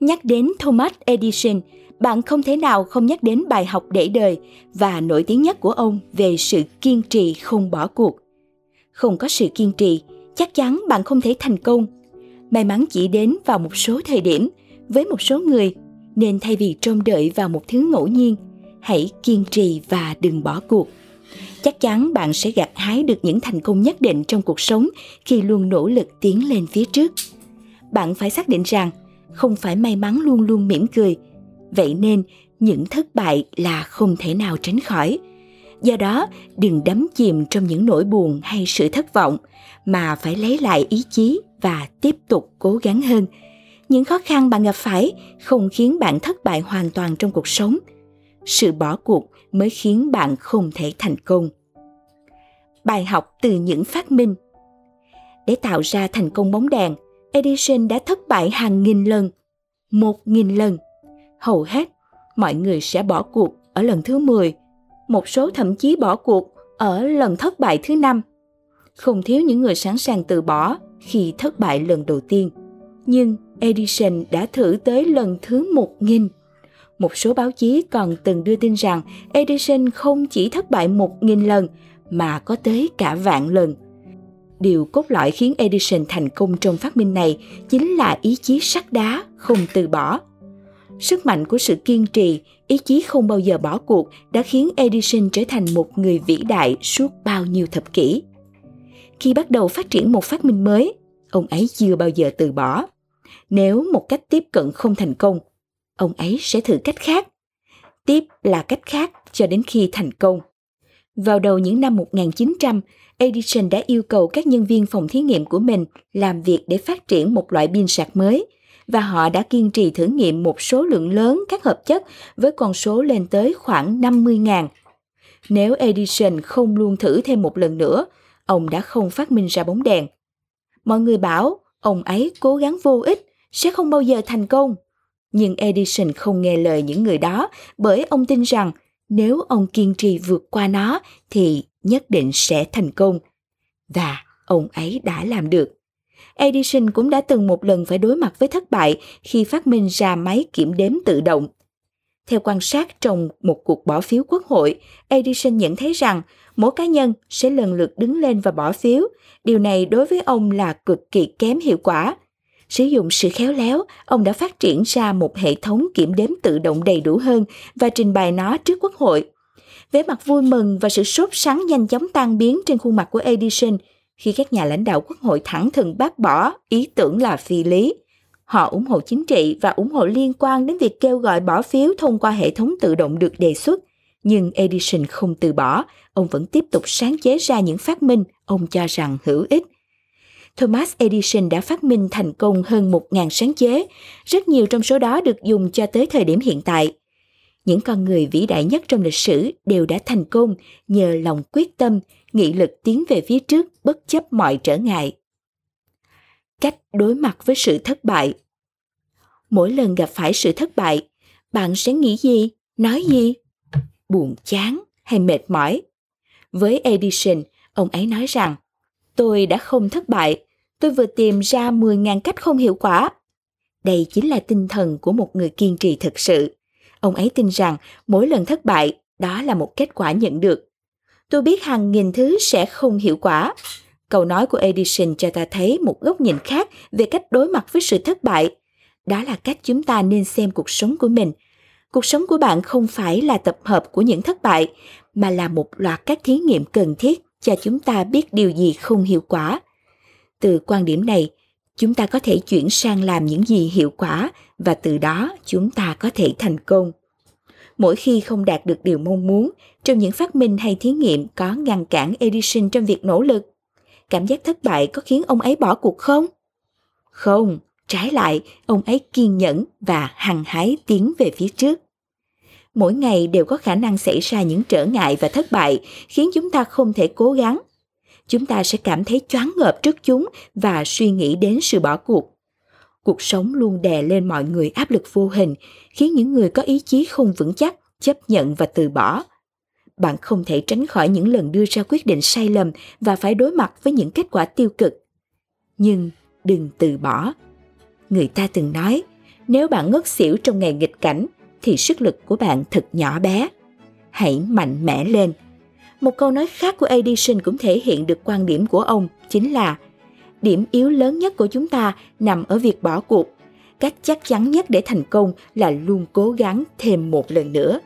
Nhắc đến Thomas Edison, bạn không thể nào không nhắc đến bài học để đời và nổi tiếng nhất của ông về sự kiên trì không bỏ cuộc. Không có sự kiên trì, chắc chắn bạn không thể thành công. May mắn chỉ đến vào một số thời điểm với một số người, nên thay vì trông đợi vào một thứ ngẫu nhiên, hãy kiên trì và đừng bỏ cuộc. Chắc chắn bạn sẽ gặt hái được những thành công nhất định trong cuộc sống khi luôn nỗ lực tiến lên phía trước. Bạn phải xác định rằng không phải may mắn luôn luôn mỉm cười. Vậy nên, những thất bại là không thể nào tránh khỏi. Do đó, đừng đắm chìm trong những nỗi buồn hay sự thất vọng, mà phải lấy lại ý chí và tiếp tục cố gắng hơn. Những khó khăn bạn gặp phải không khiến bạn thất bại hoàn toàn trong cuộc sống. Sự bỏ cuộc mới khiến bạn không thể thành công. Bài học từ những phát minh. Để tạo ra thành công bóng đèn Edison đã thất bại hàng nghìn lần. Một nghìn lần. Hầu hết, mọi người sẽ bỏ cuộc ở lần thứ 10, một số thậm chí bỏ cuộc ở lần thất bại thứ năm. Không thiếu những người sẵn sàng từ bỏ khi thất bại lần đầu tiên. Nhưng Edison đã thử tới lần thứ một nghìn. Một số báo chí còn từng đưa tin rằng Edison không chỉ thất bại một nghìn lần mà có tới cả vạn lần – Điều cốt lõi khiến Edison thành công trong phát minh này chính là ý chí sắt đá, không từ bỏ. Sức mạnh của sự kiên trì, ý chí không bao giờ bỏ cuộc đã khiến Edison trở thành một người vĩ đại suốt bao nhiêu thập kỷ. Khi bắt đầu phát triển một phát minh mới, ông ấy chưa bao giờ từ bỏ. Nếu một cách tiếp cận không thành công, ông ấy sẽ thử cách khác. Tiếp là cách khác cho đến khi thành công. Vào đầu những năm 1900, Edison đã yêu cầu các nhân viên phòng thí nghiệm của mình làm việc để phát triển một loại pin sạc mới và họ đã kiên trì thử nghiệm một số lượng lớn các hợp chất với con số lên tới khoảng 50.000. Nếu Edison không luôn thử thêm một lần nữa, ông đã không phát minh ra bóng đèn. Mọi người bảo ông ấy cố gắng vô ích, sẽ không bao giờ thành công. Nhưng Edison không nghe lời những người đó bởi ông tin rằng nếu ông kiên trì vượt qua nó thì nhất định sẽ thành công. Và ông ấy đã làm được. Edison cũng đã từng một lần phải đối mặt với thất bại khi phát minh ra máy kiểm đếm tự động. Theo quan sát trong một cuộc bỏ phiếu quốc hội, Edison nhận thấy rằng mỗi cá nhân sẽ lần lượt đứng lên và bỏ phiếu. Điều này đối với ông là cực kỳ kém hiệu quả. Sử dụng sự khéo léo, ông đã phát triển ra một hệ thống kiểm đếm tự động đầy đủ hơn và trình bày nó trước quốc hội vẻ mặt vui mừng và sự sốt sắng nhanh chóng tan biến trên khuôn mặt của Edison khi các nhà lãnh đạo quốc hội thẳng thừng bác bỏ ý tưởng là phi lý. Họ ủng hộ chính trị và ủng hộ liên quan đến việc kêu gọi bỏ phiếu thông qua hệ thống tự động được đề xuất. Nhưng Edison không từ bỏ, ông vẫn tiếp tục sáng chế ra những phát minh ông cho rằng hữu ích. Thomas Edison đã phát minh thành công hơn 1.000 sáng chế, rất nhiều trong số đó được dùng cho tới thời điểm hiện tại những con người vĩ đại nhất trong lịch sử đều đã thành công nhờ lòng quyết tâm, nghị lực tiến về phía trước bất chấp mọi trở ngại. Cách đối mặt với sự thất bại Mỗi lần gặp phải sự thất bại, bạn sẽ nghĩ gì, nói gì? Buồn chán hay mệt mỏi? Với Edison, ông ấy nói rằng, tôi đã không thất bại, tôi vừa tìm ra 10.000 cách không hiệu quả. Đây chính là tinh thần của một người kiên trì thực sự Ông ấy tin rằng mỗi lần thất bại, đó là một kết quả nhận được. Tôi biết hàng nghìn thứ sẽ không hiệu quả. Câu nói của Edison cho ta thấy một góc nhìn khác về cách đối mặt với sự thất bại. Đó là cách chúng ta nên xem cuộc sống của mình. Cuộc sống của bạn không phải là tập hợp của những thất bại, mà là một loạt các thí nghiệm cần thiết cho chúng ta biết điều gì không hiệu quả. Từ quan điểm này, chúng ta có thể chuyển sang làm những gì hiệu quả và từ đó chúng ta có thể thành công. Mỗi khi không đạt được điều mong muốn trong những phát minh hay thí nghiệm có ngăn cản edison trong việc nỗ lực cảm giác thất bại có khiến ông ấy bỏ cuộc không? Không trái lại ông ấy kiên nhẫn và hăng hái tiến về phía trước. Mỗi ngày đều có khả năng xảy ra những trở ngại và thất bại khiến chúng ta không thể cố gắng chúng ta sẽ cảm thấy choáng ngợp trước chúng và suy nghĩ đến sự bỏ cuộc. Cuộc sống luôn đè lên mọi người áp lực vô hình, khiến những người có ý chí không vững chắc chấp nhận và từ bỏ. Bạn không thể tránh khỏi những lần đưa ra quyết định sai lầm và phải đối mặt với những kết quả tiêu cực. Nhưng đừng từ bỏ. Người ta từng nói, Nếu bạn ngất xỉu trong ngày nghịch cảnh thì sức lực của bạn thật nhỏ bé. Hãy mạnh mẽ lên. Một câu nói khác của Edison cũng thể hiện được quan điểm của ông chính là điểm yếu lớn nhất của chúng ta nằm ở việc bỏ cuộc. Cách chắc chắn nhất để thành công là luôn cố gắng thêm một lần nữa.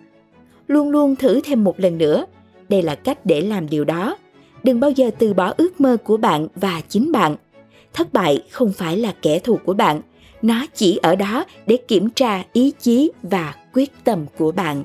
Luôn luôn thử thêm một lần nữa. Đây là cách để làm điều đó. Đừng bao giờ từ bỏ ước mơ của bạn và chính bạn. Thất bại không phải là kẻ thù của bạn, nó chỉ ở đó để kiểm tra ý chí và quyết tâm của bạn.